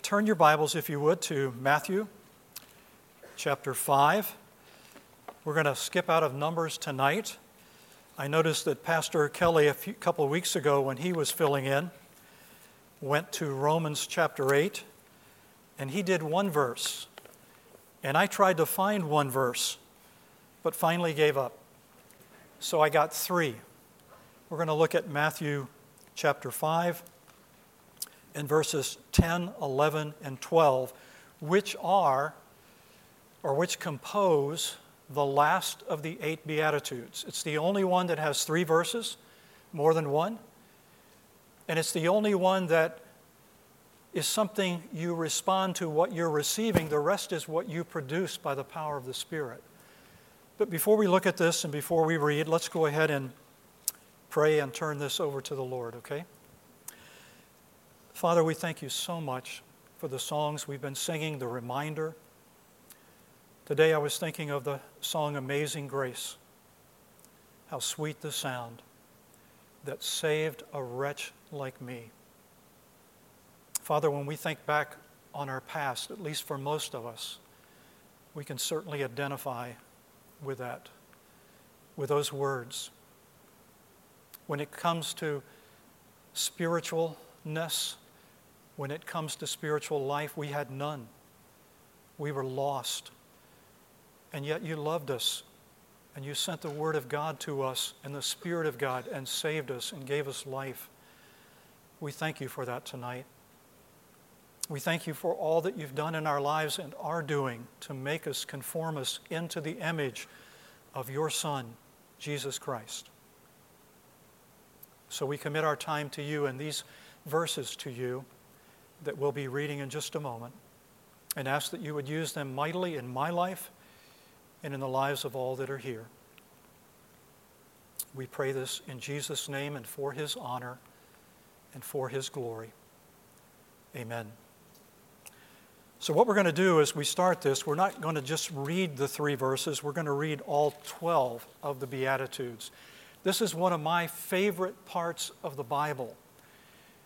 Turn your Bibles, if you would, to Matthew chapter 5. We're going to skip out of Numbers tonight. I noticed that Pastor Kelly, a few, couple of weeks ago, when he was filling in, went to Romans chapter 8, and he did one verse. And I tried to find one verse, but finally gave up. So I got three. We're going to look at Matthew chapter 5 in verses 10, 11, and 12, which are, or which compose, the last of the eight Beatitudes. It's the only one that has three verses, more than one. And it's the only one that is something you respond to what you're receiving. The rest is what you produce by the power of the Spirit. But before we look at this and before we read, let's go ahead and pray and turn this over to the Lord, okay? Father, we thank you so much for the songs we've been singing, the reminder. Today I was thinking of the song Amazing Grace. How sweet the sound that saved a wretch like me. Father, when we think back on our past, at least for most of us, we can certainly identify with that, with those words. When it comes to spiritualness, when it comes to spiritual life, we had none. We were lost. And yet you loved us, and you sent the Word of God to us and the Spirit of God and saved us and gave us life. We thank you for that tonight. We thank you for all that you've done in our lives and are doing to make us conform us into the image of your Son, Jesus Christ. So we commit our time to you and these verses to you that we'll be reading in just a moment and ask that you would use them mightily in my life and in the lives of all that are here. We pray this in Jesus' name and for his honor and for his glory. Amen. So, what we're going to do as we start this, we're not going to just read the three verses, we're going to read all 12 of the Beatitudes. This is one of my favorite parts of the Bible.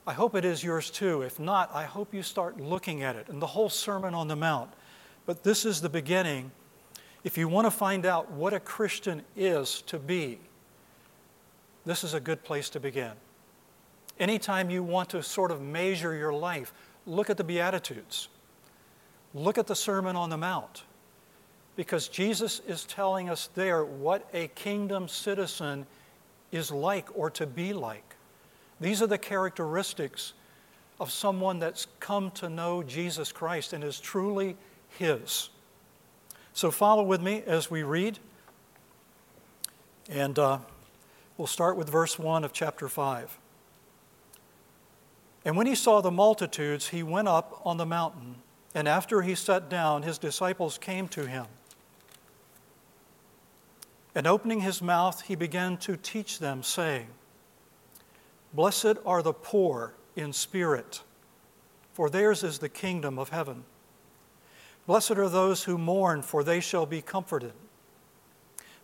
I hope it is yours too. If not, I hope you start looking at it and the whole Sermon on the Mount. But this is the beginning. If you want to find out what a Christian is to be, this is a good place to begin. Anytime you want to sort of measure your life, look at the Beatitudes. Look at the Sermon on the Mount. Because Jesus is telling us there what a kingdom citizen is like or to be like. These are the characteristics of someone that's come to know Jesus Christ and is truly His. So follow with me as we read. And uh, we'll start with verse 1 of chapter 5. And when he saw the multitudes, he went up on the mountain. And after he sat down, his disciples came to him. And opening his mouth, he began to teach them, saying, Blessed are the poor in spirit, for theirs is the kingdom of heaven. Blessed are those who mourn, for they shall be comforted.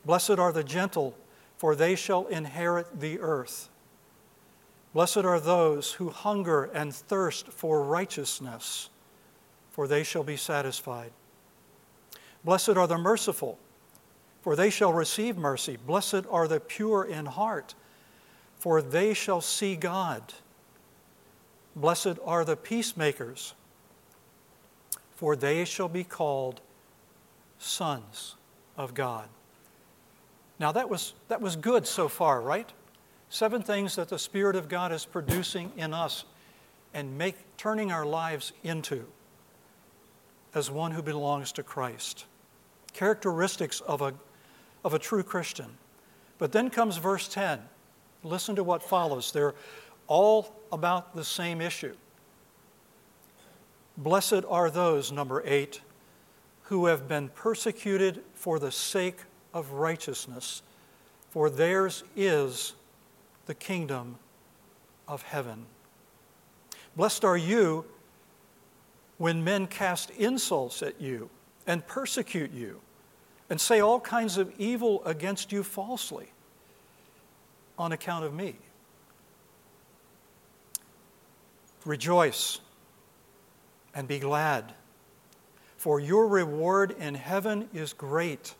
Blessed are the gentle, for they shall inherit the earth. Blessed are those who hunger and thirst for righteousness, for they shall be satisfied. Blessed are the merciful, for they shall receive mercy. Blessed are the pure in heart for they shall see God. Blessed are the peacemakers, for they shall be called sons of God. Now, that was, that was good so far, right? Seven things that the Spirit of God is producing in us and make, turning our lives into as one who belongs to Christ. Characteristics of a, of a true Christian. But then comes verse 10 Listen to what follows. They're all about the same issue. Blessed are those, number eight, who have been persecuted for the sake of righteousness, for theirs is the kingdom of heaven. Blessed are you when men cast insults at you and persecute you and say all kinds of evil against you falsely on account of me. Rejoice and be glad, for your reward in heaven is great.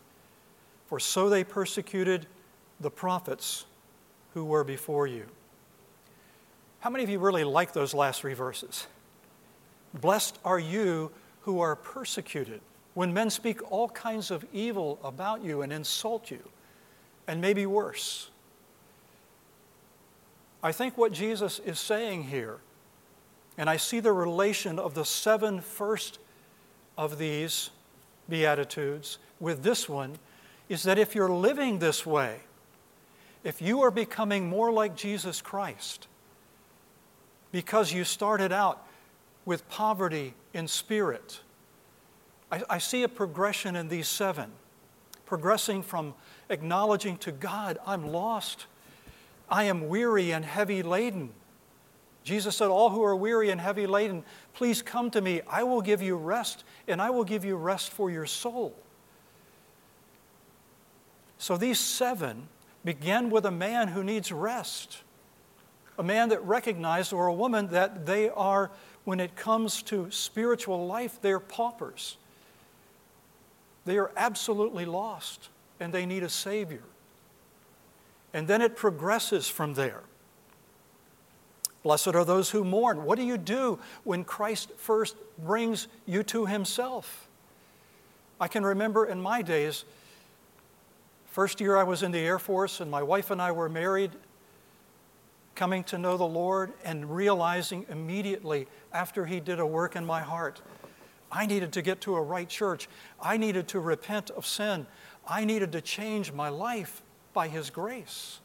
For so they persecuted the prophets who were before you. How many of you really like those last three verses? Blessed are you who are persecuted when men speak all kinds of evil about you and insult you, and maybe worse. I think what Jesus is saying here, and I see the relation of the seven first of these Beatitudes with this one, is that if you're living this way, if you are becoming more like Jesus Christ, because you started out with poverty in spirit, I, I see a progression in these seven, progressing from acknowledging to God, I'm lost, I am weary and heavy laden. Jesus said, All who are weary and heavy laden, please come to me. I will give you rest, and I will give you rest for your soul. So these seven begin with a man who needs rest, a man that recognized, or a woman that they are, when it comes to spiritual life, they're paupers. They are absolutely lost and they need a Savior. And then it progresses from there. Blessed are those who mourn. What do you do when Christ first brings you to Himself? I can remember in my days, first year I was in the Air Force and my wife and I were married, coming to know the Lord and realizing immediately after He did a work in my heart I needed to get to a right church. I needed to repent of sin. I needed to change my life by His grace.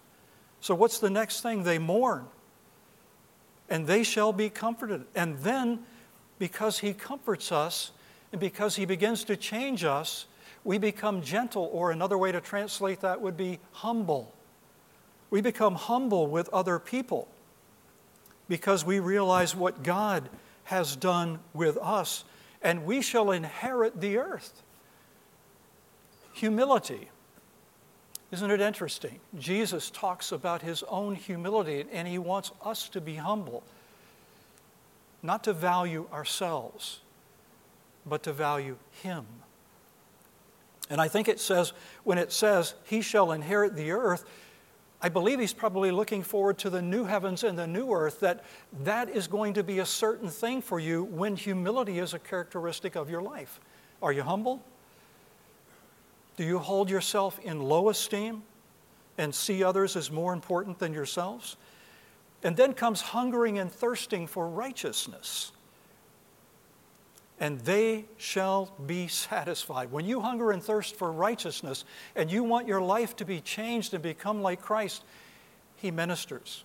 So, what's the next thing? They mourn, and they shall be comforted. And then, because He comforts us and because He begins to change us, we become gentle, or another way to translate that would be humble. We become humble with other people because we realize what God has done with us and we shall inherit the earth. Humility. Isn't it interesting? Jesus talks about his own humility, and he wants us to be humble, not to value ourselves, but to value him. And I think it says, when it says, he shall inherit the earth, I believe he's probably looking forward to the new heavens and the new earth, that that is going to be a certain thing for you when humility is a characteristic of your life. Are you humble? Do you hold yourself in low esteem and see others as more important than yourselves? And then comes hungering and thirsting for righteousness and they shall be satisfied. When you hunger and thirst for righteousness and you want your life to be changed and become like Christ, He ministers.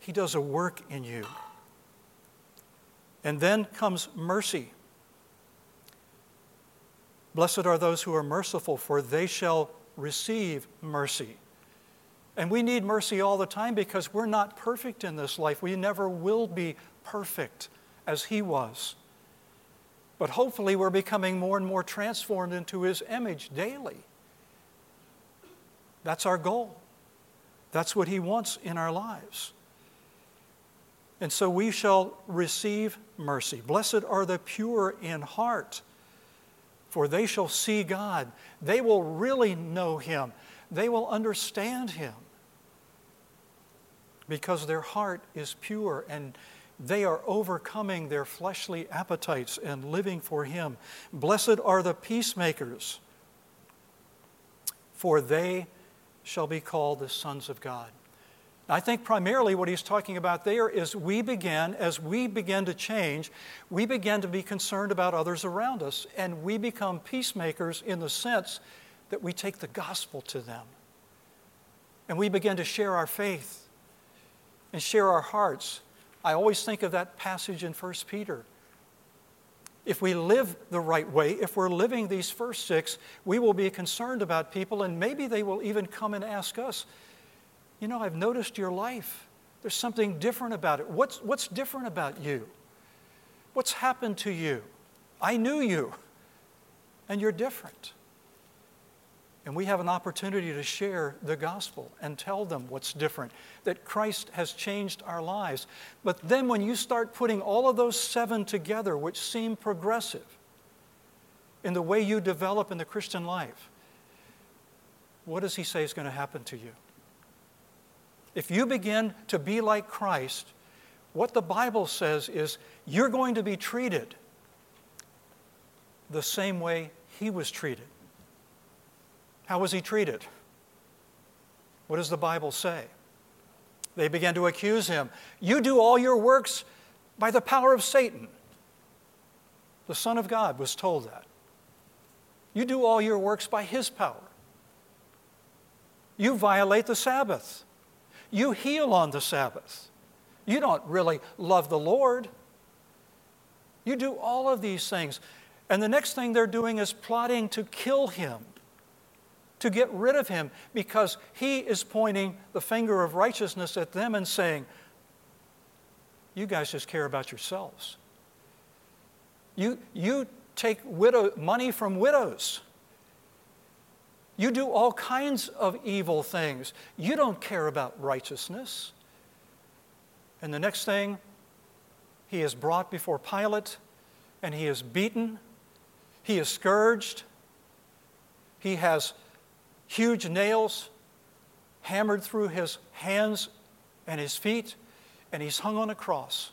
He does a work in you. And then comes mercy. Blessed are those who are merciful, for they shall receive mercy. And we need mercy all the time because we're not perfect in this life. We never will be perfect as He was. But hopefully, we're becoming more and more transformed into His image daily. That's our goal. That's what He wants in our lives. And so we shall receive mercy. Blessed are the pure in heart, for they shall see God. They will really know Him, they will understand Him because their heart is pure and they are overcoming their fleshly appetites and living for Him. Blessed are the peacemakers, for they shall be called the sons of God. I think primarily what he's talking about there is we begin, as we begin to change, we begin to be concerned about others around us, and we become peacemakers in the sense that we take the gospel to them. And we begin to share our faith and share our hearts I always think of that passage in 1 Peter. If we live the right way, if we're living these first six, we will be concerned about people, and maybe they will even come and ask us, You know, I've noticed your life. There's something different about it. What's, what's different about you? What's happened to you? I knew you, and you're different. And we have an opportunity to share the gospel and tell them what's different, that Christ has changed our lives. But then when you start putting all of those seven together, which seem progressive in the way you develop in the Christian life, what does he say is going to happen to you? If you begin to be like Christ, what the Bible says is you're going to be treated the same way he was treated. How was he treated? What does the Bible say? They began to accuse him. You do all your works by the power of Satan. The Son of God was told that. You do all your works by his power. You violate the Sabbath. You heal on the Sabbath. You don't really love the Lord. You do all of these things. And the next thing they're doing is plotting to kill him, to get rid of him, because he is pointing the finger of righteousness at them and saying, You guys just care about yourselves. You, you take widow, money from widows. You do all kinds of evil things. You don't care about righteousness. And the next thing, he is brought before Pilate and he is beaten, he is scourged, he has huge nails hammered through his hands and his feet, and he's hung on a cross.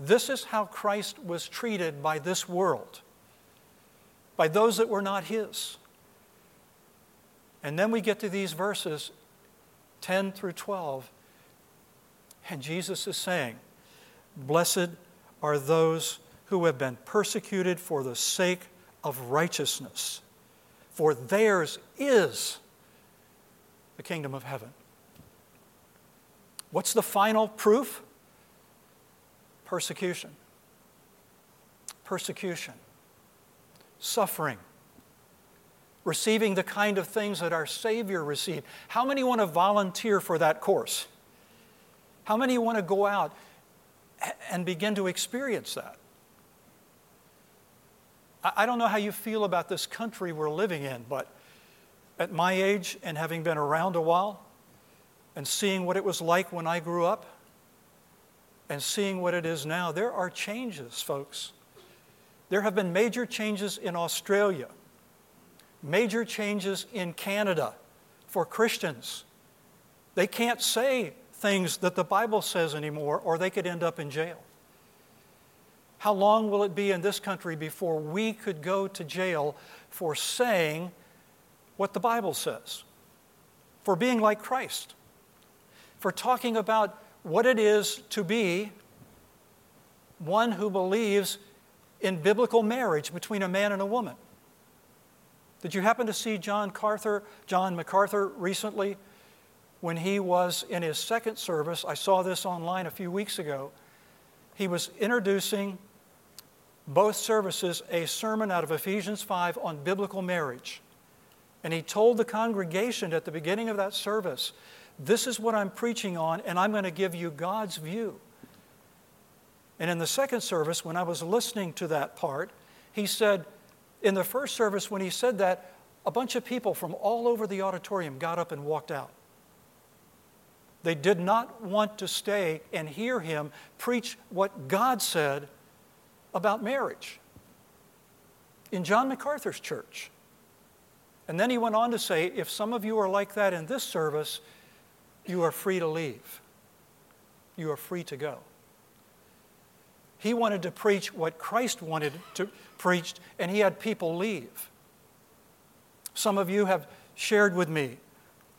This is how Christ was treated by this world, by those that were not his. And then we get to these verses 10 through 12, and Jesus is saying, Blessed are those who have been persecuted for the sake of righteousness, for theirs is the kingdom of heaven. What's the final proof? Persecution. Persecution. Suffering receiving the kind of things that our Savior received. How many want to volunteer for that course? How many want to go out and begin to experience that? I don't know how you feel about this country we're living in, but at my age and having been around a while and seeing what it was like when I grew up and seeing what it is now, there are changes, folks. There have been major changes in Australia major changes in Canada for Christians. They can't say things that the Bible says anymore, or they could end up in jail. How long will it be in this country before we could go to jail for saying what the Bible says? For being like Christ? For talking about what it is to be one who believes in biblical marriage between a man and a woman? Did you happen to see John MacArthur, John MacArthur recently when he was in his second service? I saw this online a few weeks ago. He was introducing both services a sermon out of Ephesians 5 on biblical marriage. And he told the congregation at the beginning of that service, This is what I'm preaching on, and I'm going to give you God's view. And in the second service, when I was listening to that part, he said, in the first service, when he said that, a bunch of people from all over the auditorium got up and walked out. They did not want to stay and hear him preach what God said about marriage in John MacArthur's church. And then he went on to say if some of you are like that in this service, you are free to leave. You are free to go. He wanted to preach what Christ wanted to preach, and he had people leave. Some of you have shared with me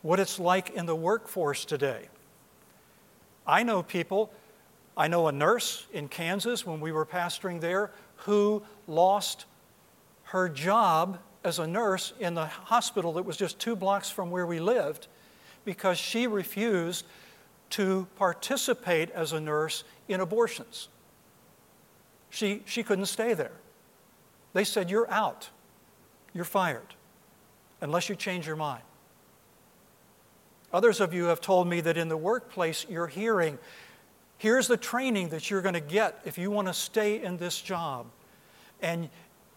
what it's like in the workforce today. I know people, I know a nurse in Kansas when we were pastoring there who lost her job as a nurse in the hospital that was just two blocks from where we lived because she refused to participate as a nurse in abortions. She, she couldn't stay there. They said, You're out. You're fired unless you change your mind. Others of you have told me that in the workplace you're hearing, here's the training that you're going to get if you want to stay in this job. And,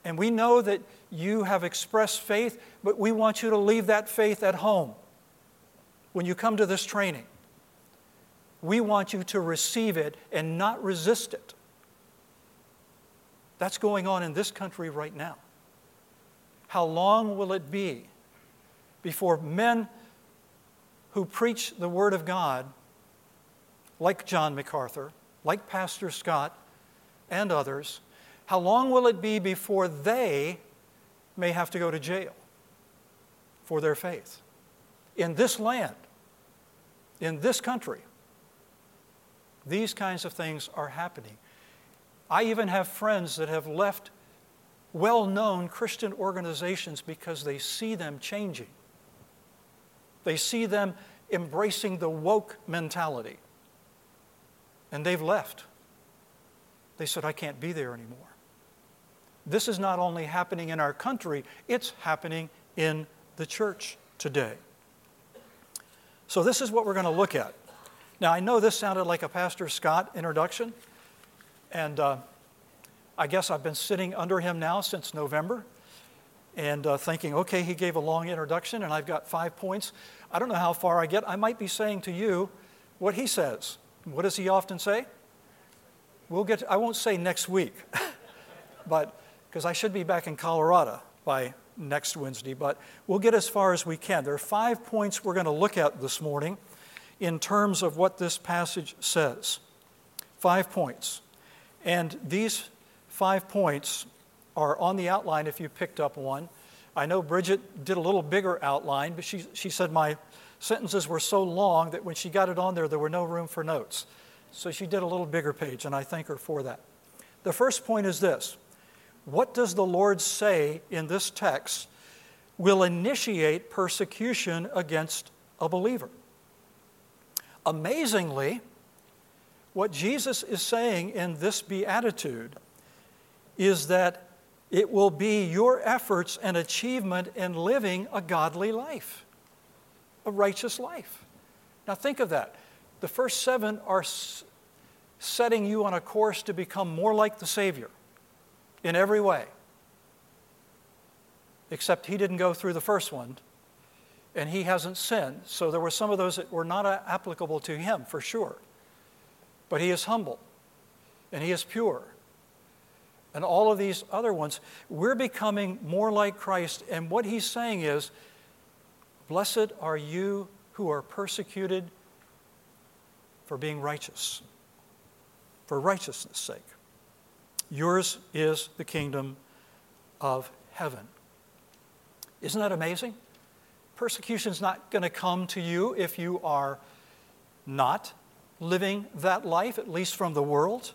And we know that you have expressed faith, but we want you to leave that faith at home when you come to this training. We want you to receive it and not resist it. That's going on in this country right now. How long will it be before men who preach the Word of God, like John MacArthur, like Pastor Scott, and others, how long will it be before they may have to go to jail for their faith? In this land, in this country, these kinds of things are happening. I even have friends that have left well known Christian organizations because they see them changing. They see them embracing the woke mentality. And they've left. They said, I can't be there anymore. This is not only happening in our country, it's happening in the church today. So, this is what we're going to look at. Now, I know this sounded like a Pastor Scott introduction, and uh, I guess I've been sitting under him now since November and uh, thinking, okay, he gave a long introduction, and I've got five points. I don't know how far I get. I might be saying to you what he says. What does he often say? We'll get, to, I won't say next week, but because I should be back in Colorado by next Wednesday, but we'll get as far as we can. There are five points we're going to look at this morning in terms of what this passage says. Five points. And these five points are on the outline if you picked up one. I know Bridget did a little bigger outline, but she, she said my sentences were so long that when she got it on there, there were no room for notes. So she did a little bigger page, and I thank her for that. The first point is this what does the Lord say in this text will initiate persecution against a believer? Amazingly, what Jesus is saying in this beatitude is that it will be your efforts and achievement in living a godly life, a righteous life. Now, think of that. The first seven are setting you on a course to become more like the Savior in every way. Except he didn't go through the first one, and he hasn't sinned. So there were some of those that were not uh, applicable to him, for sure. But he is humble, and he is pure. And all of these other ones, we're becoming more like Christ. And what he's saying is, Blessed are you who are persecuted for being righteous, for righteousness' sake. Yours is the kingdom of heaven. Isn't that amazing? Persecution is not going to come to you if you are not living that life, at least from the world,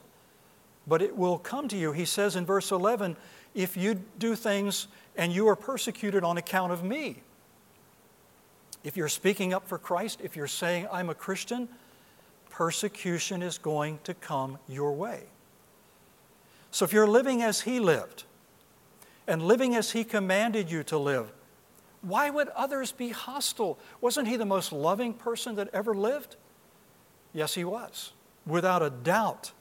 but it will come to you. He says in verse 11, if you do things and you are persecuted on account of me. If you're speaking up for Christ, if you're saying, I'm a Christian, persecution is going to come your way. So if you're living as He lived and living as He commanded you to live, why would others be hostile? Wasn't He the most loving person that ever lived? Yes, He was, without a doubt.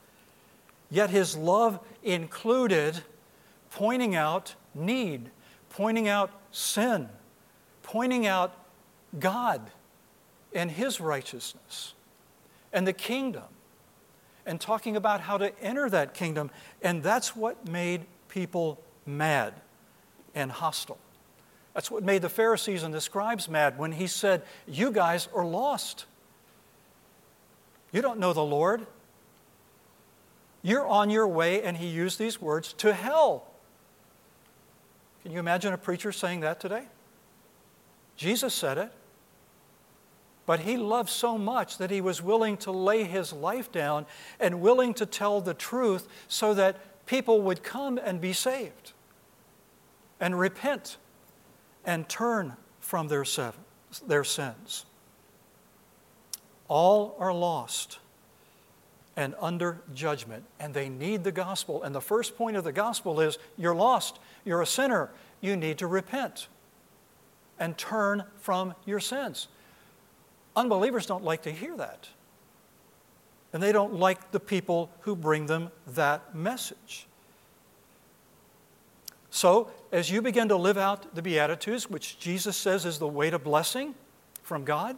Yet His love included pointing out need, pointing out sin, pointing out God and His righteousness and the kingdom and talking about how to enter that kingdom. And that's what made people mad and hostile. That's what made the Pharisees and the scribes mad when he said, You guys are lost. You don't know the Lord. You're on your way, and he used these words, to hell. Can you imagine a preacher saying that today? Jesus said it. But he loved so much that he was willing to lay his life down and willing to tell the truth so that people would come and be saved and repent and turn from their, their sins. All are lost and under judgment, and they need the gospel. And the first point of the gospel is you're lost, you're a sinner, you need to repent and turn from your sins. Unbelievers don't like to hear that. And they don't like the people who bring them that message. So, as you begin to live out the Beatitudes, which Jesus says is the way to blessing from God,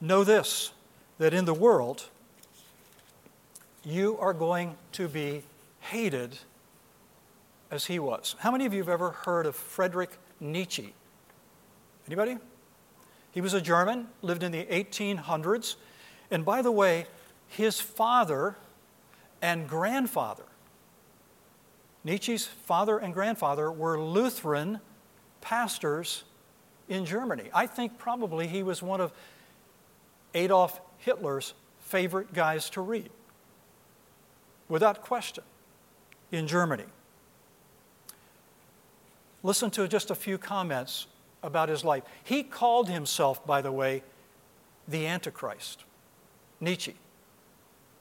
know this that in the world, you are going to be hated as he was. How many of you have ever heard of Friedrich Nietzsche? Anybody? He was a German, lived in the 1800s. And by the way, his father and grandfather, Nietzsche's father and grandfather, were Lutheran pastors in Germany. I think probably he was one of Adolf Hitler's favorite guys to read, without question, in Germany. Listen to just a few comments about his life. He called himself, by the way, the Antichrist, Nietzsche.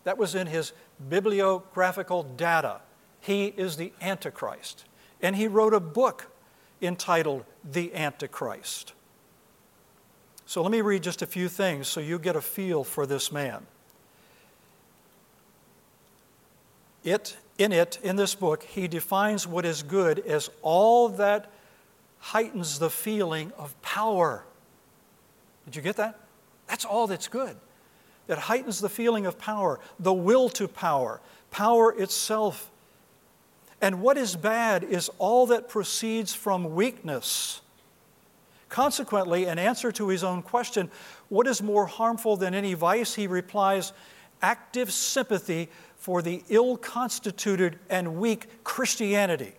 That was in his bibliographical data. He is the Antichrist. And he wrote a book entitled The Antichrist. So let me read just a few things so you get a feel for this man. It, in it, in this book, he defines what is good as all that heightens the feeling of power. Did you get that? That's all that's good. That heightens the feeling of power, the will to power, power itself. And what is bad is all that proceeds from weakness. Consequently, in answer to his own question, what is more harmful than any vice? He replies, active sympathy for the ill constituted and weak Christianity.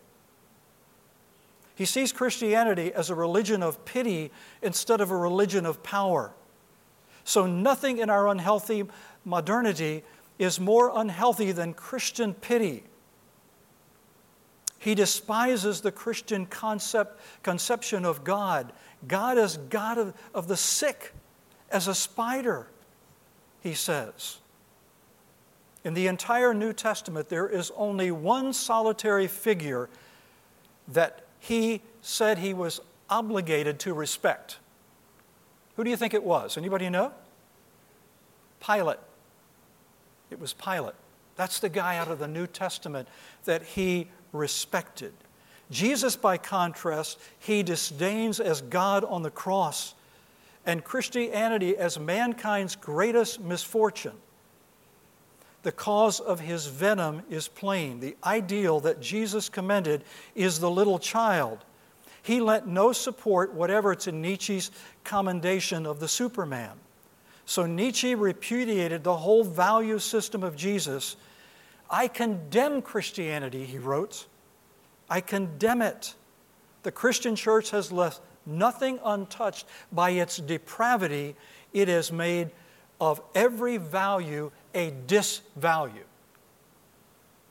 He sees Christianity as a religion of pity instead of a religion of power. So, nothing in our unhealthy modernity is more unhealthy than Christian pity. He despises the Christian concept, conception of God. God as God of, of the sick, as a spider, he says. In the entire New Testament, there is only one solitary figure that he said he was obligated to respect. Who do you think it was? Anybody know? Pilate. It was Pilate. That's the guy out of the New Testament that he respected. Jesus, by contrast, he disdains as God on the cross and Christianity as mankind's greatest misfortune. The cause of his venom is plain. The ideal that Jesus commended is the little child. He lent no support, whatever to Nietzsche's commendation of the Superman. So Nietzsche repudiated the whole value system of Jesus. I condemn Christianity, he wrote. I condemn it. The Christian church has left nothing untouched by its depravity. It has made of every value a disvalue.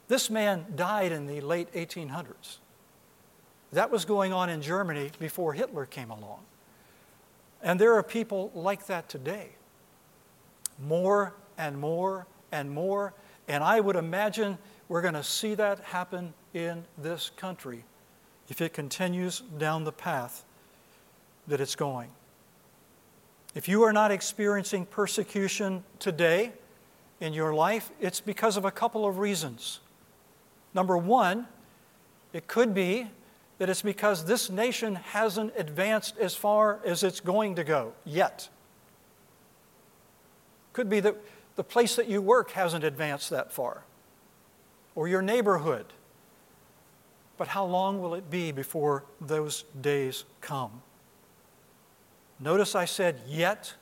This man died in the late 1800s. That was going on in Germany before Hitler came along. And there are people like that today. More and more and more. And I would imagine we're going to see that happen in this country if it continues down the path that it's going. If you are not experiencing persecution today in your life, it's because of a couple of reasons. Number one, it could be that it's because this nation hasn't advanced as far as it's going to go yet. Could be that the place that you work hasn't advanced that far, or your neighborhood. But how long will it be before those days come? Notice I said yet,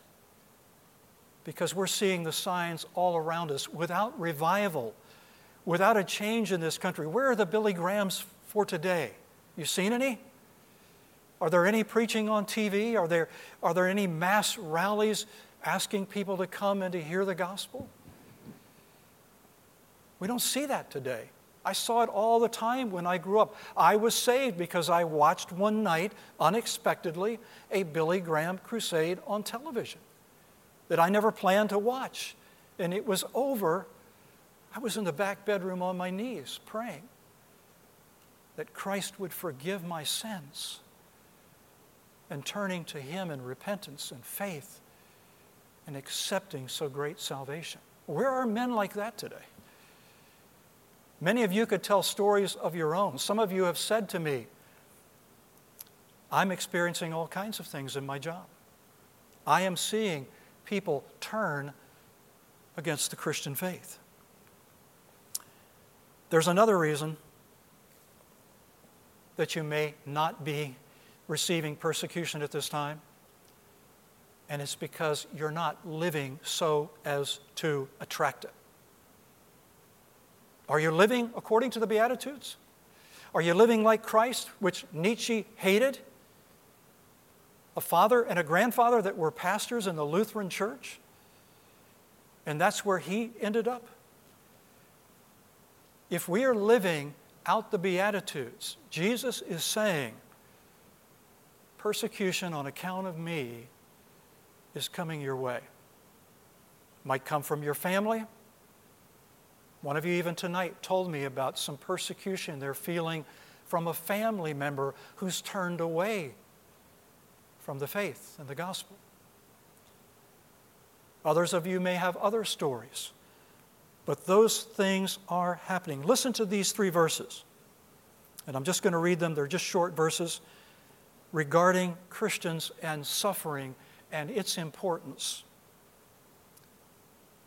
because we're seeing the signs all around us without revival, without a change in this country. Where are the Billy Grahams for today? You seen any? Are there any preaching on TV? Are there, are there any mass rallies asking people to come and to hear the gospel? We don't see that today. I saw it all the time when I grew up. I was saved because I watched one night, unexpectedly, a Billy Graham crusade on television that I never planned to watch. And it was over. I was in the back bedroom on my knees praying that Christ would forgive my sins and turning to Him in repentance and faith and accepting so great salvation. Where are men like that today? Many of you could tell stories of your own. Some of you have said to me, I'm experiencing all kinds of things in my job. I am seeing people turn against the Christian faith. There's another reason that you may not be receiving persecution at this time, and it's because you're not living so as to attract it. Are you living according to the Beatitudes? Are you living like Christ, which Nietzsche hated? A father and a grandfather that were pastors in the Lutheran church? And that's where he ended up. If we are living out the Beatitudes, Jesus is saying, persecution on account of me is coming your way. Might come from your family, one of you, even tonight, told me about some persecution they're feeling from a family member who's turned away from the faith and the gospel. Others of you may have other stories, but those things are happening. Listen to these three verses, and I'm just going to read them. They're just short verses regarding Christians and suffering and its importance.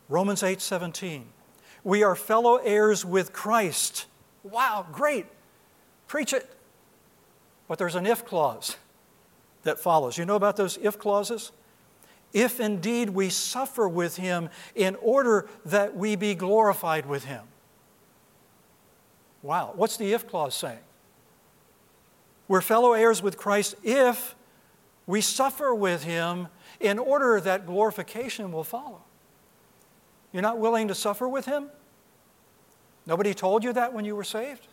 Romans 8 17. We are fellow heirs with Christ. Wow, great. Preach it. But there's an if clause that follows. You know about those if clauses? If indeed we suffer with him in order that we be glorified with him. Wow, what's the if clause saying? We're fellow heirs with Christ if we suffer with him in order that glorification will follow. You're not willing to suffer with him? Nobody told you that when you were saved?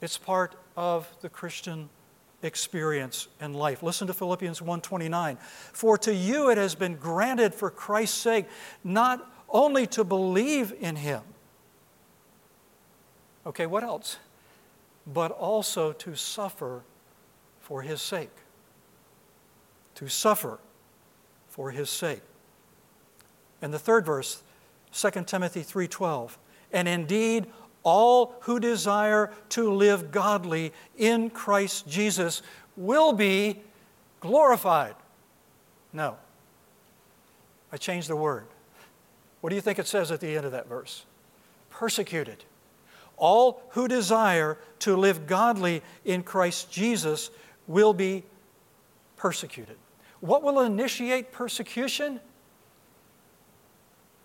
It's part of the Christian experience and life. Listen to Philippians 1:29. For to you it has been granted for Christ's sake not only to believe in him. Okay, what else? But also to suffer for his sake. To suffer for his sake. And the third verse, 2 Timothy 3:12. And indeed, all who desire to live godly in Christ Jesus will be glorified. No. I changed the word. What do you think it says at the end of that verse? Persecuted. All who desire to live godly in Christ Jesus will be persecuted. What will initiate persecution?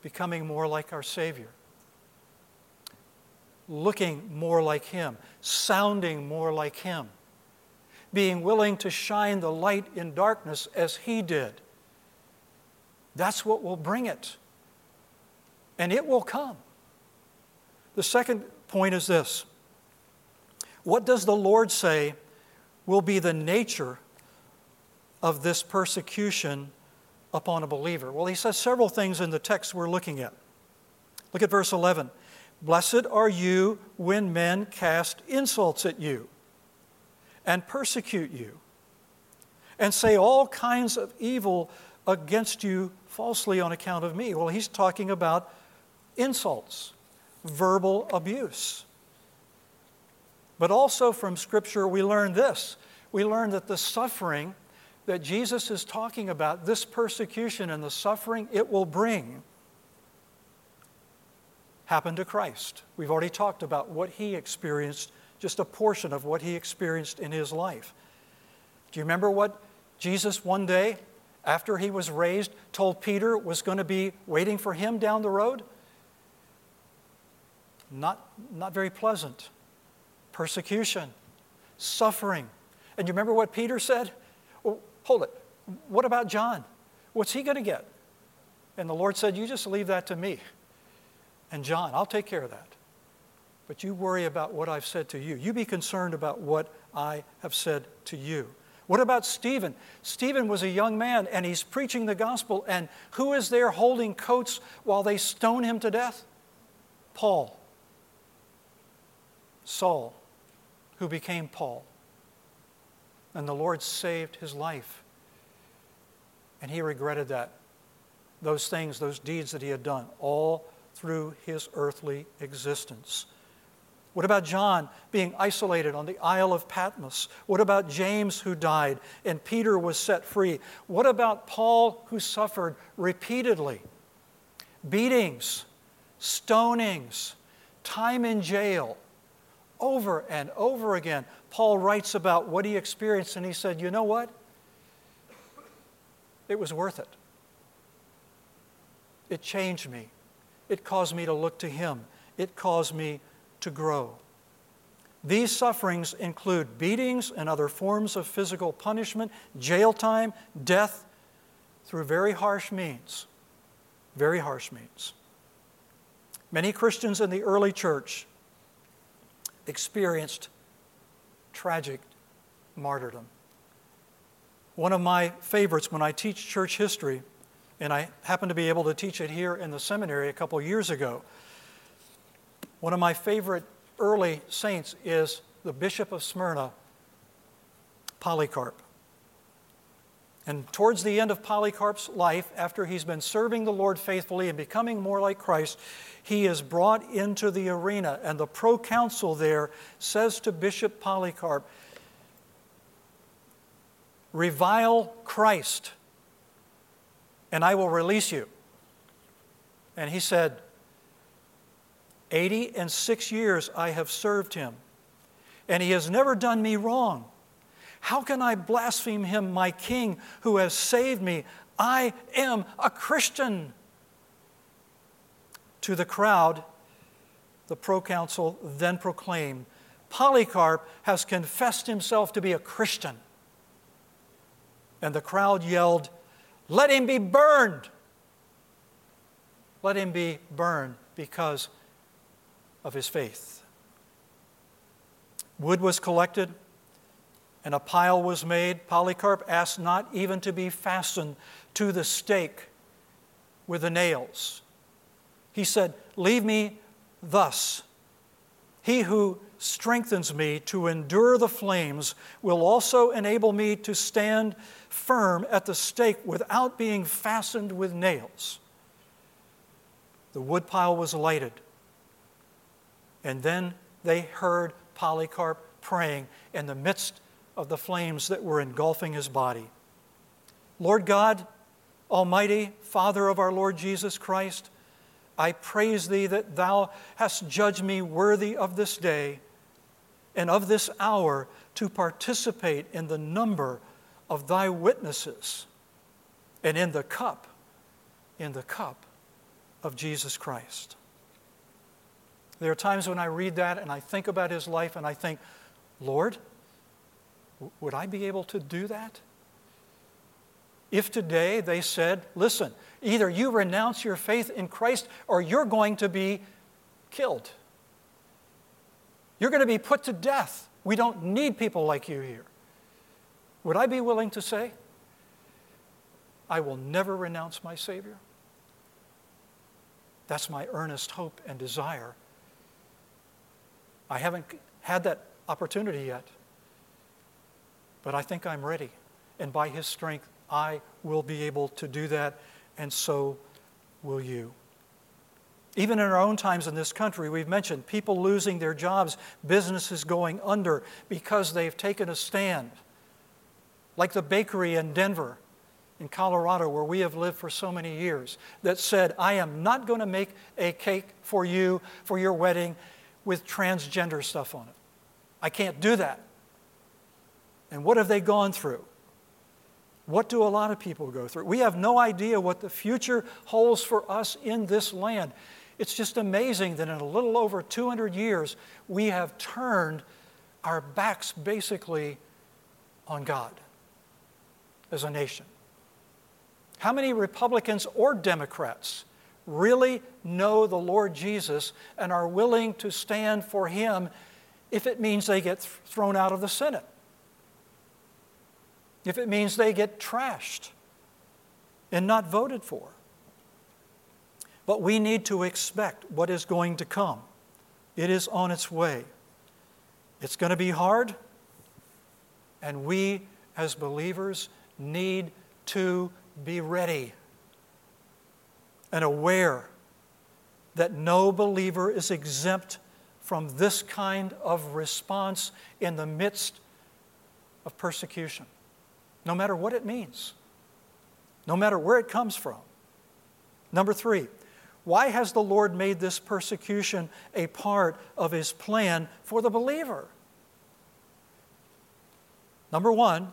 Becoming more like our Savior, looking more like Him, sounding more like Him, being willing to shine the light in darkness as He did. That's what will bring it. And it will come. The second point is this What does the Lord say will be the nature of this persecution upon a believer? Well, he says several things in the text we're looking at. Look at verse 11. Blessed are you when men cast insults at you and persecute you and say all kinds of evil against you falsely on account of me. Well, he's talking about insults, verbal abuse. But also from Scripture, we learn this we learn that the suffering that Jesus is talking about, this persecution and the suffering it will bring, happened to Christ. We've already talked about what he experienced, just a portion of what he experienced in his life. Do you remember what Jesus one day, after he was raised, told Peter was going to be waiting for him down the road? Not, not very pleasant. Persecution, suffering. And you remember what Peter said? Hold it. What about John? What's he going to get? And the Lord said, You just leave that to me. And John, I'll take care of that. But you worry about what I've said to you. You be concerned about what I have said to you. What about Stephen? Stephen was a young man and he's preaching the gospel, and who is there holding coats while they stone him to death? Paul. Saul, who became Paul and the Lord saved his life. And he regretted that. Those things, those deeds that he had done, all through his earthly existence. What about John being isolated on the Isle of Patmos? What about James who died and Peter was set free? What about Paul who suffered repeatedly? Beatings, stonings, time in jail, over and over again. Paul writes about what he experienced and he said, You know what? It was worth it. It changed me. It caused me to look to Him. It caused me to grow. These sufferings include beatings and other forms of physical punishment, jail time, death, through very harsh means. Very harsh means. Many Christians in the early church experienced tragic martyrdom. One of my favorites when I teach church history, and I happened to be able to teach it here in the seminary a couple years ago, one of my favorite early saints is the Bishop of Smyrna, Polycarp. And towards the end of Polycarp's life, after he's been serving the Lord faithfully and becoming more like Christ, he is brought into the arena. And the proconsul there says to Bishop Polycarp, Revile Christ, and I will release you. And he said, Eighty and six years I have served him, and he has never done me wrong. How can I blaspheme him, my king, who has saved me? I am a Christian. To the crowd, the proconsul then proclaimed Polycarp has confessed himself to be a Christian. And the crowd yelled, Let him be burned! Let him be burned because of his faith. Wood was collected and a pile was made. Polycarp asked not even to be fastened to the stake with the nails. He said, Leave me thus. He who strengthens me to endure the flames will also enable me to stand firm at the stake without being fastened with nails. The woodpile was lighted. And then they heard Polycarp praying in the midst of the flames that were engulfing his body. Lord God, Almighty Father of our Lord Jesus Christ, I praise thee that thou hast judged me worthy of this day and of this hour to participate in the number of thy witnesses and in the cup, in the cup of Jesus Christ. There are times when I read that and I think about his life and I think, Lord, would I be able to do that? If today they said, listen, either you renounce your faith in Christ or you're going to be killed. You're going to be put to death. We don't need people like you here. Would I be willing to say, I will never renounce my Savior? That's my earnest hope and desire I haven't had that opportunity yet. But I think I'm ready. And by His strength, I will be able to do that, and so will you. Even in our own times in this country, we've mentioned people losing their jobs, businesses going under because they've taken a stand. Like the bakery in Denver, in Colorado, where we have lived for so many years, that said, I am not going to make a cake for you for your wedding with transgender stuff on it. I can't do that. And what have they gone through? What do a lot of people go through? We have no idea what the future holds for us in this land. It's just amazing that in a little over 200 years, we have turned our backs basically on God as a nation. How many Republicans or Democrats really know the Lord Jesus and are willing to stand for Him if it means they get thrown out of the Senate, if it means they get trashed and not voted for. But we need to expect what is going to come. It is on its way. It's going to be hard, and we as believers need to be ready and aware that no believer is exempt from this kind of response in the midst of persecution, no matter what it means, no matter where it comes from. Number three, why has the Lord made this persecution a part of his plan for the believer? Number one,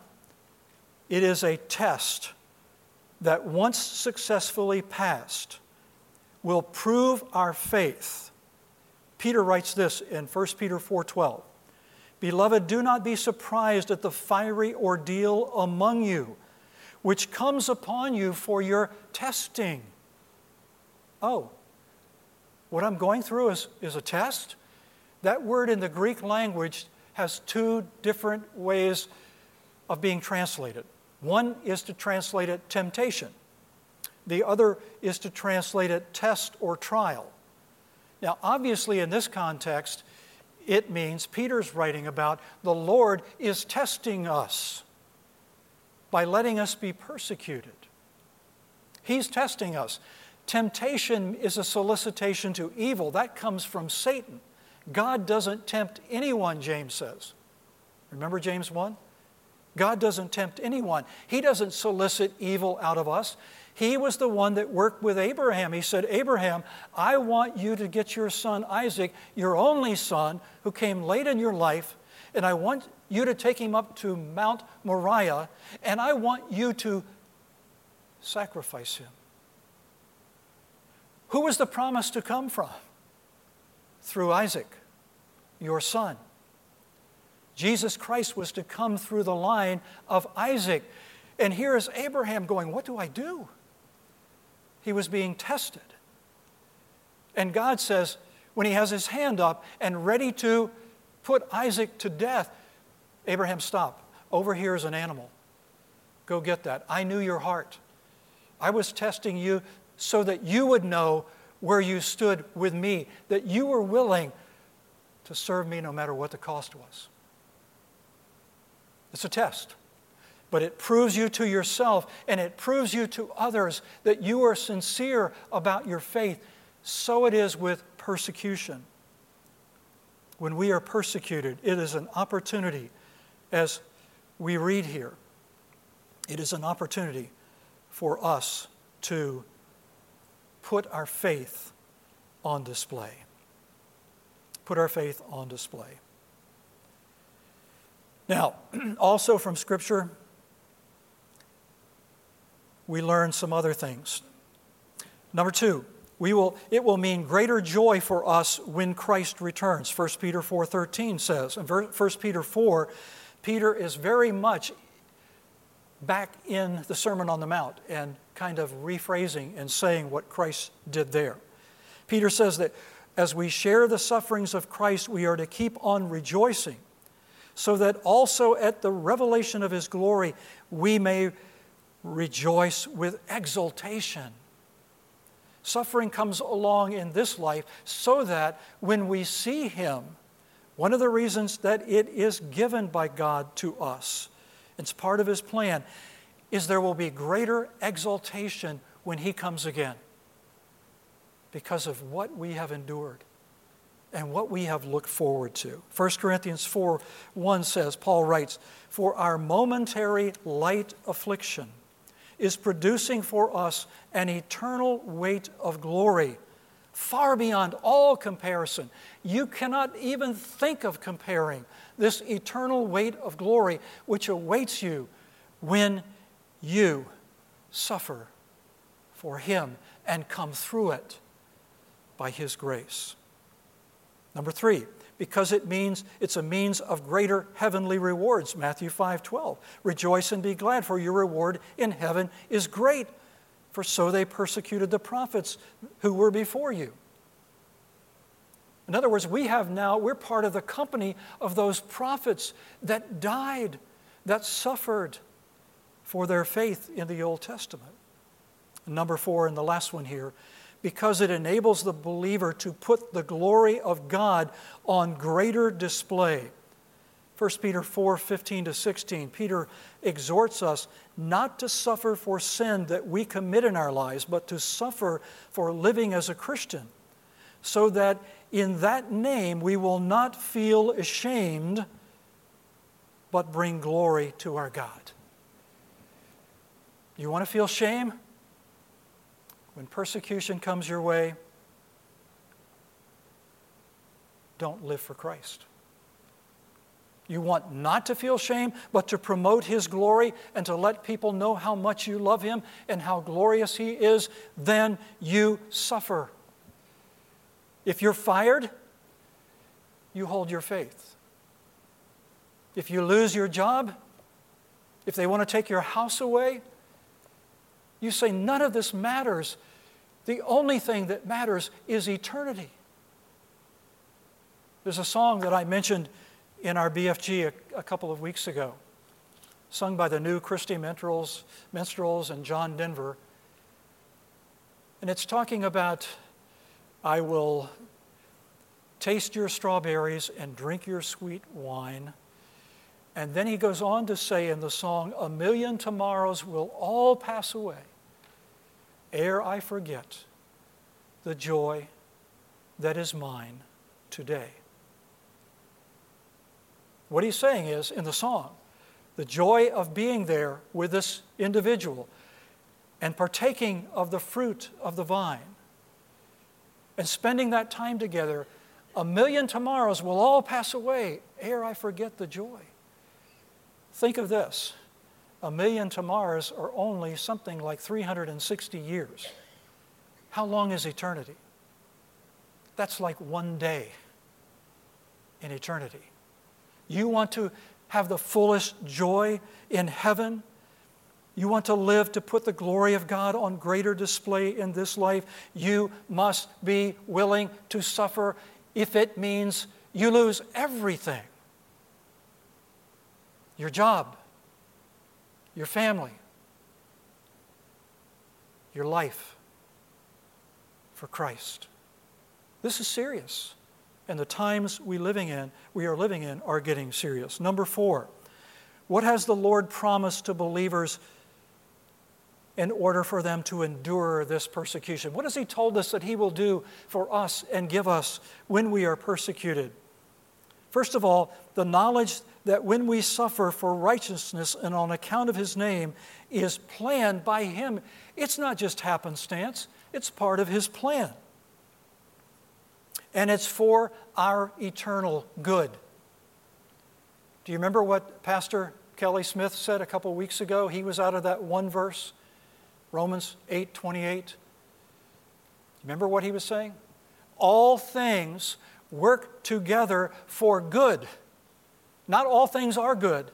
it is a test that once successfully passed will prove our faith. Peter writes this in 1 Peter 4:12. Beloved, do not be surprised at the fiery ordeal among you, which comes upon you for your testing. Oh, what I'm going through is, is a test? That word in the Greek language has two different ways of being translated. One is to translate it temptation, the other is to translate it test or trial. Now, obviously, in this context, it means Peter's writing about the Lord is testing us by letting us be persecuted. He's testing us. Temptation is a solicitation to evil. That comes from Satan. God doesn't tempt anyone, James says. Remember James 1? God doesn't tempt anyone. He doesn't solicit evil out of us. He was the one that worked with Abraham. He said, Abraham, I want you to get your son Isaac, your only son, who came late in your life, and I want you to take him up to Mount Moriah, and I want you to sacrifice him. Who was the promise to come from? Through Isaac, your son. Jesus Christ was to come through the line of Isaac. And here is Abraham going, What do I do? He was being tested. And God says, when he has his hand up and ready to put Isaac to death, Abraham, stop. Over here is an animal. Go get that. I knew your heart. I was testing you so that you would know where you stood with me, that you were willing to serve me no matter what the cost was. It's a test. But it proves you to yourself and it proves you to others that you are sincere about your faith. So it is with persecution. When we are persecuted, it is an opportunity, as we read here, it is an opportunity for us to put our faith on display. Put our faith on display. Now, also from Scripture, we learn some other things. Number two, we will, it will mean greater joy for us when Christ returns. 1 Peter 4.13 says. In 1 Peter 4, Peter is very much back in the Sermon on the Mount and kind of rephrasing and saying what Christ did there. Peter says that as we share the sufferings of Christ, we are to keep on rejoicing so that also at the revelation of his glory we may rejoice with exultation. Suffering comes along in this life so that when we see him, one of the reasons that it is given by God to us, it's part of his plan, is there will be greater exultation when he comes again because of what we have endured and what we have looked forward to. 1 Corinthians 4 1 says, Paul writes, For our momentary light affliction is producing for us an eternal weight of glory, far beyond all comparison. You cannot even think of comparing this eternal weight of glory which awaits you when you suffer for Him and come through it by His grace. Number three, because it means it's a means of greater heavenly rewards. Matthew 5:12. Rejoice and be glad, for your reward in heaven is great. For so they persecuted the prophets who were before you. In other words, we have now, we're part of the company of those prophets that died, that suffered for their faith in the Old Testament. Number four, and the last one here, because it enables the believer to put the glory of God on greater display. 1 Peter 4 15 to 16, Peter exhorts us not to suffer for sin that we commit in our lives, but to suffer for living as a Christian. so that in that name we will not feel ashamed, but bring glory to our God. You want to feel shame? When persecution comes your way, don't live for Christ. You want not to feel shame, but to promote His glory and to let people know how much you love Him and how glorious He is, then you suffer. If you're fired, you hold your faith. If you lose your job, if they want to take your house away, you say, none of this matters. The only thing that matters is eternity. There's a song that I mentioned in our BFG a, a couple of weeks ago, sung by the new Christy Minstrels, Minstrels and John Denver. And it's talking about I will taste your strawberries and drink your sweet wine. And then he goes on to say in the song, A million tomorrows will all pass away ere I forget the joy that is mine today. What he's saying is in the song, the joy of being there with this individual and partaking of the fruit of the vine and spending that time together, a million tomorrows will all pass away ere I forget the joy. Think of this a million tomorrows are only something like 360 years. How long is eternity? That's like one day in eternity. You want to have the fullest joy in heaven? You want to live to put the glory of God on greater display in this life? You must be willing to suffer if it means you lose everything your job, your family, your life for Christ. This is serious. And the times we living in, we are living in are getting serious. Number 4. What has the Lord promised to believers in order for them to endure this persecution? What has He told us that He will do for us and give us when we are persecuted? First of all, the knowledge that when we suffer for righteousness and on account of His name is planned by Him. It's not just happenstance, it's part of His plan and it's for our eternal good. Do you remember what Pastor Kelly Smith said a couple weeks ago? He was out of that one verse, Romans 8 28. Remember what he was saying? All things work together for good. Not all things are good.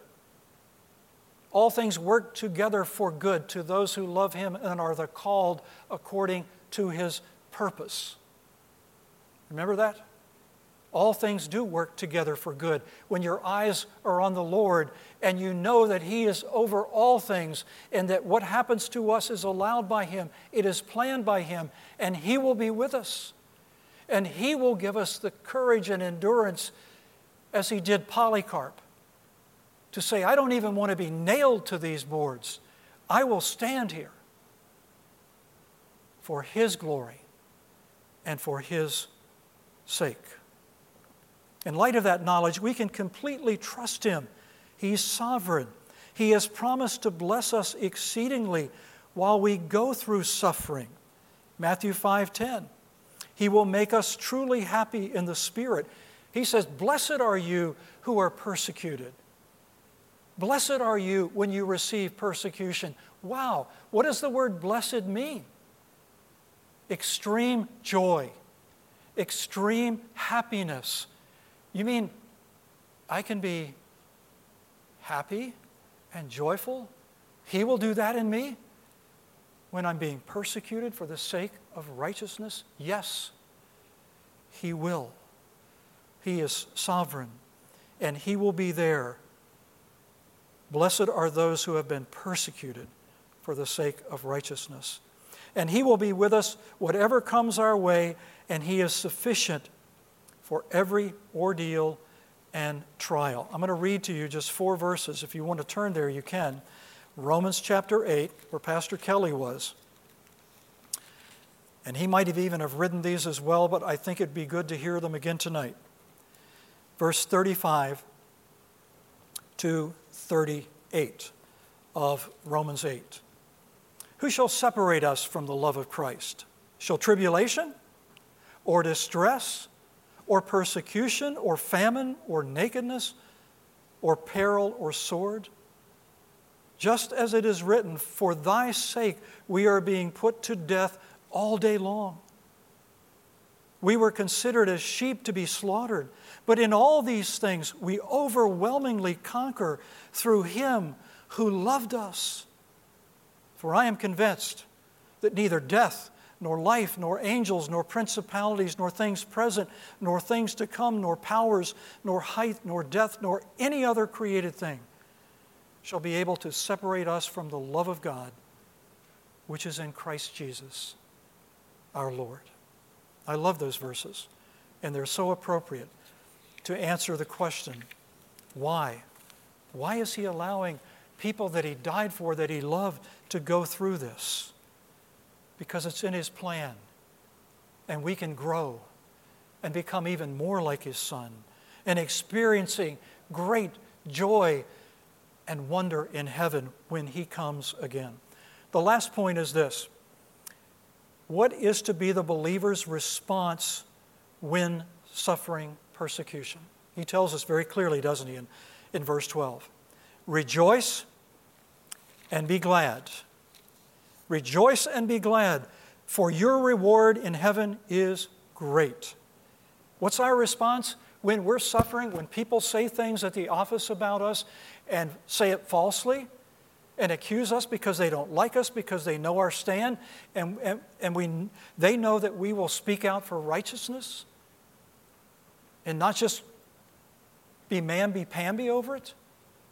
All things work together for good to those who love him and are the called according to his purpose. Remember that? All things do work together for good. When your eyes are on the Lord and you know that He is over all things and that what happens to us is allowed by Him, it is planned by Him, and He will be with us. And He will give us the courage and endurance as He did Polycarp to say, I don't even want to be nailed to these boards. I will stand here for His glory and for His sake. In light of that knowledge, we can completely trust Him. He's sovereign. He has promised to bless us exceedingly while we go through suffering. Matthew 5:10. He will make us truly happy in the spirit. He says, "Blessed are you who are persecuted." Blessed are you when you receive persecution. Wow, what does the word blessed mean? Extreme joy extreme happiness. You mean I can be happy and joyful? He will do that in me when I'm being persecuted for the sake of righteousness? Yes, He will. He is sovereign, and He will be there. Blessed are those who have been persecuted for the sake of righteousness. And He will be with us whatever comes our way and He is sufficient for every ordeal and trial. I'm going to read to you just four verses. If you want to turn there, you can. Romans chapter 8, where Pastor Kelly was. And he might have even have written these as well, but I think it'd be good to hear them again tonight. Verse 35 to 38 of Romans 8. Who shall separate us from the love of Christ? Shall tribulation, or distress, or persecution, or famine, or nakedness, or peril, or sword? Just as it is written, For thy sake we are being put to death all day long. We were considered as sheep to be slaughtered. But in all these things, we overwhelmingly conquer through Him who loved us. For I am convinced that neither death, nor life, nor angels, nor principalities, nor things present, nor things to come, nor powers, nor height, nor depth, nor any other created thing shall be able to separate us from the love of God, which is in Christ Jesus our Lord. I love those verses, and they're so appropriate to answer the question why? Why is He allowing people that He died for, that He loved, to go through this? Because it's in His plan, and we can grow and become even more like His Son and experiencing great joy and wonder in heaven when He comes again. The last point is this what is to be the believer's response when suffering persecution? He tells us very clearly, doesn't he, in, in verse 12? Rejoice and be glad. Rejoice and be glad, for your reward in heaven is great. What's our response when we're suffering, when people say things at the office about us and say it falsely? and accuse us because they don't like us, because they know our stand, and, and, and we, they know that we will speak out for righteousness and not just be mamby-pamby over it.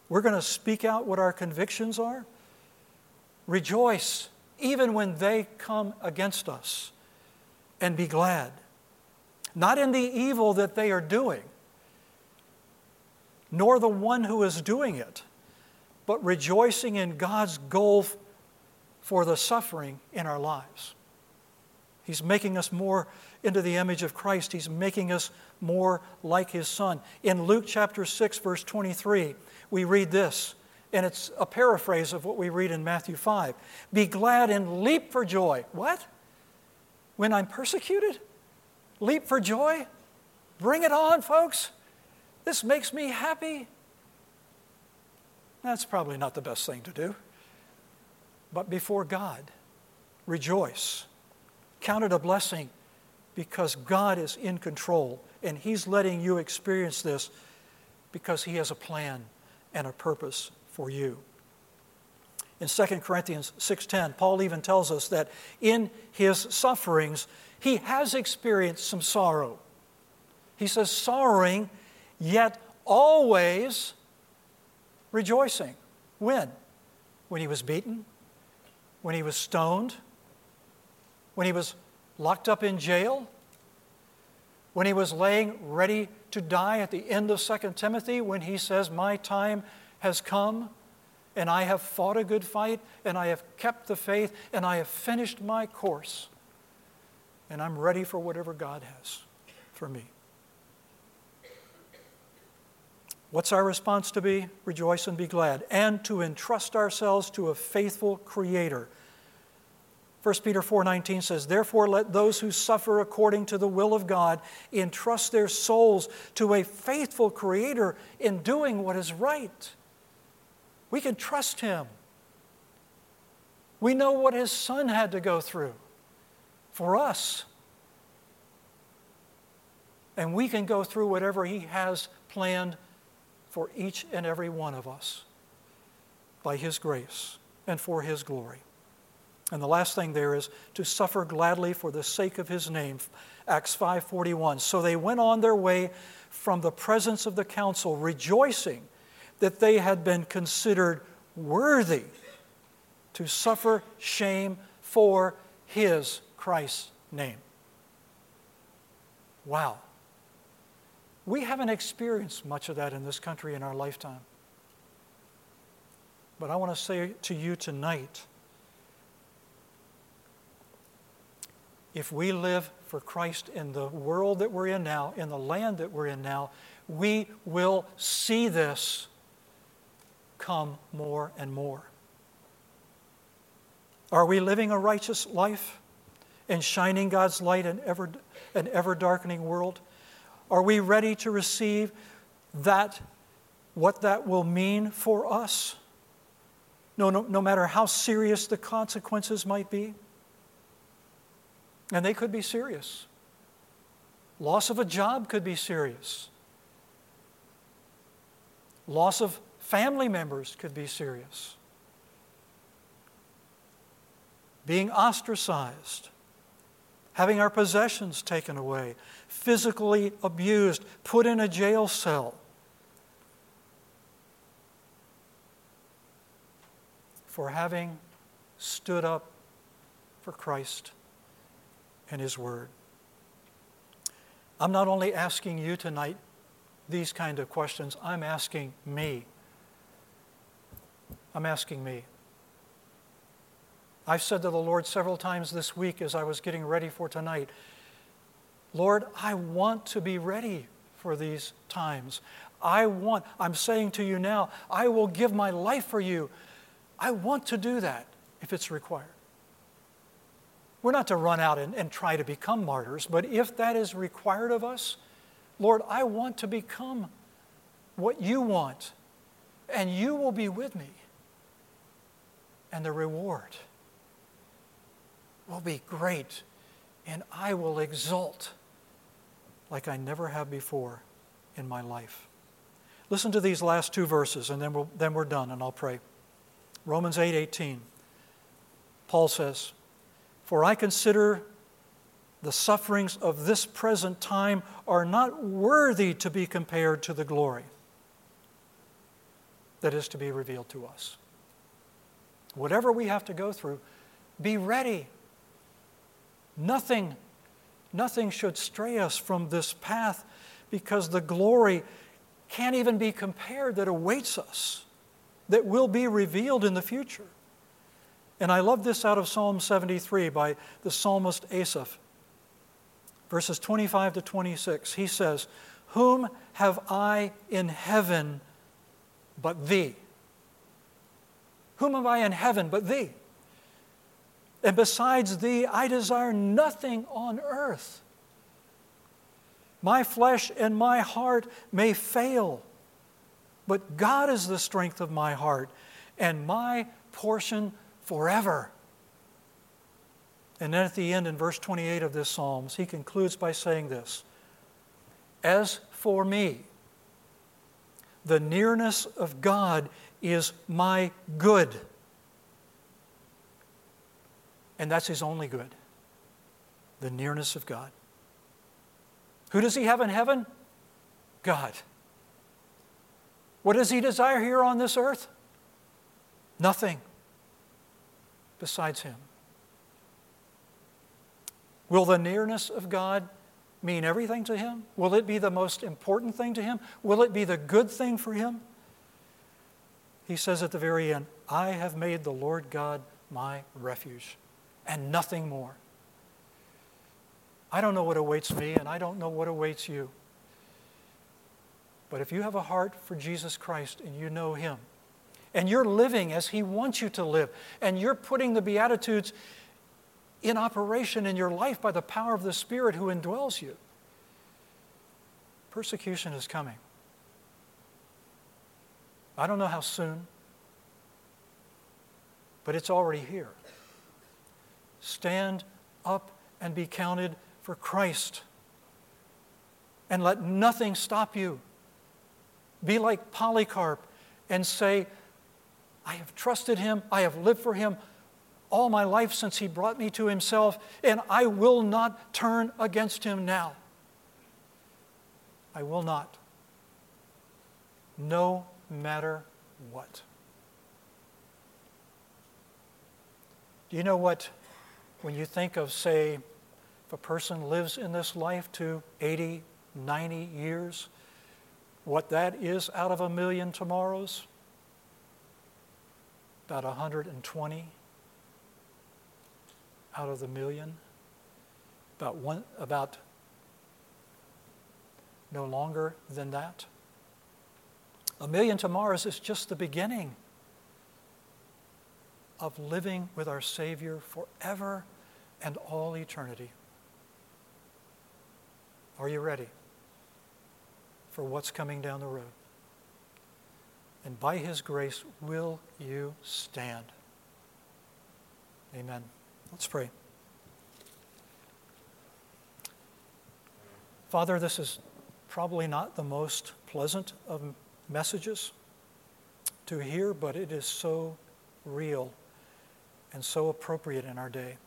We're going to speak out what our convictions are. Rejoice even when they come against us, and be glad. Not in the evil that they are doing, nor the one who is doing it but rejoicing in God's goal for the suffering in our lives. He's making us more into the image of Christ. He's making us more like His Son. In Luke chapter 6, verse 23, we read this, and it's a paraphrase of what we read in Matthew 5. Be glad and leap for joy. What? When I'm persecuted? Leap for joy? Bring it on, folks. This makes me happy. That's probably not the best thing to do. But before God, rejoice. Count it a blessing because God is in control and He's letting you experience this because He has a plan and a purpose for you. In 2 Corinthians 6:10, Paul even tells us that in his sufferings he has experienced some sorrow. He says sorrowing yet always rejoicing. When? When he was beaten? When he was stoned? When he was locked up in jail? When he was laying ready to die at the end of 2 Timothy, when he says, My time has come, and I have fought a good fight, and I have kept the faith, and I have finished my course, and I'm ready for whatever God has for me. What's our response to be? Rejoice and be glad, and to entrust ourselves to a faithful Creator. 1 Peter 4:19 says, "Therefore let those who suffer according to the will of God entrust their souls to a faithful creator in doing what is right." We can trust him. We know what his son had to go through for us. And we can go through whatever he has planned for each and every one of us by His grace and for His glory. And the last thing there is to suffer gladly for the sake of His name. Acts 5:41. So they went on their way from the presence of the council, rejoicing that they had been considered worthy to suffer shame for His Christ's name. Wow. We haven't experienced much of that in this country in our lifetime. But I want to say to you tonight if we live for Christ in the world that we're in now, in the land that we're in now, we will see this come more and more. Are we living a righteous life and shining God's light in ever, an ever darkening world? Are we ready to receive that, what that will mean for us? No, no, no matter how serious the consequences might be. And they could be serious. Loss of a job could be serious. Loss of family members could be serious. Being ostracized, having our possessions taken away, physically abused, put in a jail cell. For having stood up for Christ and His Word. I'm not only asking you tonight these kind of questions, I'm asking me. I'm asking me. I've said to the Lord several times this week as I was getting ready for tonight Lord, I want to be ready for these times. I want, I'm saying to you now, I will give my life for you. I want to do that if it's required. We're not to run out and, and try to become martyrs, but if that is required of us, Lord, I want to become what you want, and you will be with me. And the reward will be great, and I will exult like I never have before in my life. Listen to these last two verses, and then, we'll, then we're done, and I'll pray. Romans 8 18. Paul says, for I consider the sufferings of this present time are not worthy to be compared to the glory that is to be revealed to us. Whatever we have to go through, be ready. Nothing, nothing should stray us from this path because the glory can't even be compared that awaits us, that will be revealed in the future. And I love this out of Psalm 73 by the psalmist Asaph. Verses 25 to 26. He says, Whom have I in heaven but thee? Whom have I in heaven but thee? And besides thee, I desire nothing on earth. My flesh and my heart may fail, but God is the strength of my heart and my portion forever. And then at the end, in verse 28 of this Psalms, he concludes by saying this As for me, the nearness of God is my good. And that's his only good the nearness of God. Who does he have in heaven? God. What does he desire here on this earth? Nothing besides Him? Will the nearness of God mean everything to Him? Will it be the most important thing to Him? Will it be the good thing for Him? He says at the very end, I have made the Lord God my refuge and nothing more. I don't know what awaits me, and I don't know what awaits you. But if you have a heart for Jesus Christ and you know Him, and you're living as He wants you to live, and you're putting the Beatitudes in operation in your life by the power of the Spirit who indwells you, persecution is coming. I don't know how soon, but it's already here. Stand up and be counted for Christ. And let nothing stop you. Be like Polycarp and say, I have trusted him, I have lived for him all my life since he brought me to himself, and I will not turn against him now. I will not. No matter what. Do you know what, when you think of, say, if a person lives in this life to 80, 90 years, what that is out of a million tomorrows? about 120 out of the million. about one about no longer than that. A million tomorrows is just the beginning of living with our Savior forever and all eternity. Are you ready for what's coming down the road? And by His grace, will you stand? Amen. Let's pray. Father, this is probably not the most pleasant of messages to hear, but it is so real and so appropriate in our day.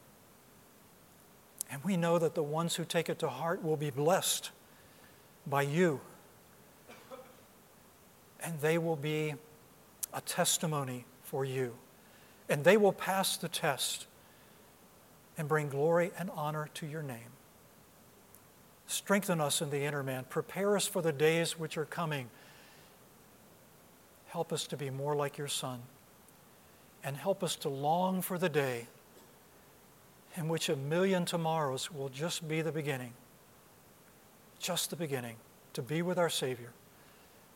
And we know that the ones who take it to heart will be blessed by you. And they will be a testimony for you. And they will pass the test and bring glory and honor to your name. Strengthen us in the inner man. Prepare us for the days which are coming. Help us to be more like your Son. And help us to long for the day in which a million tomorrows will just be the beginning. Just the beginning to be with our Savior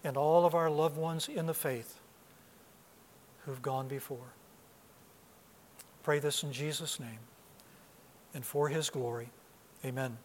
and all of our loved ones in the faith who've gone before. Pray this in Jesus' name and for his glory. Amen.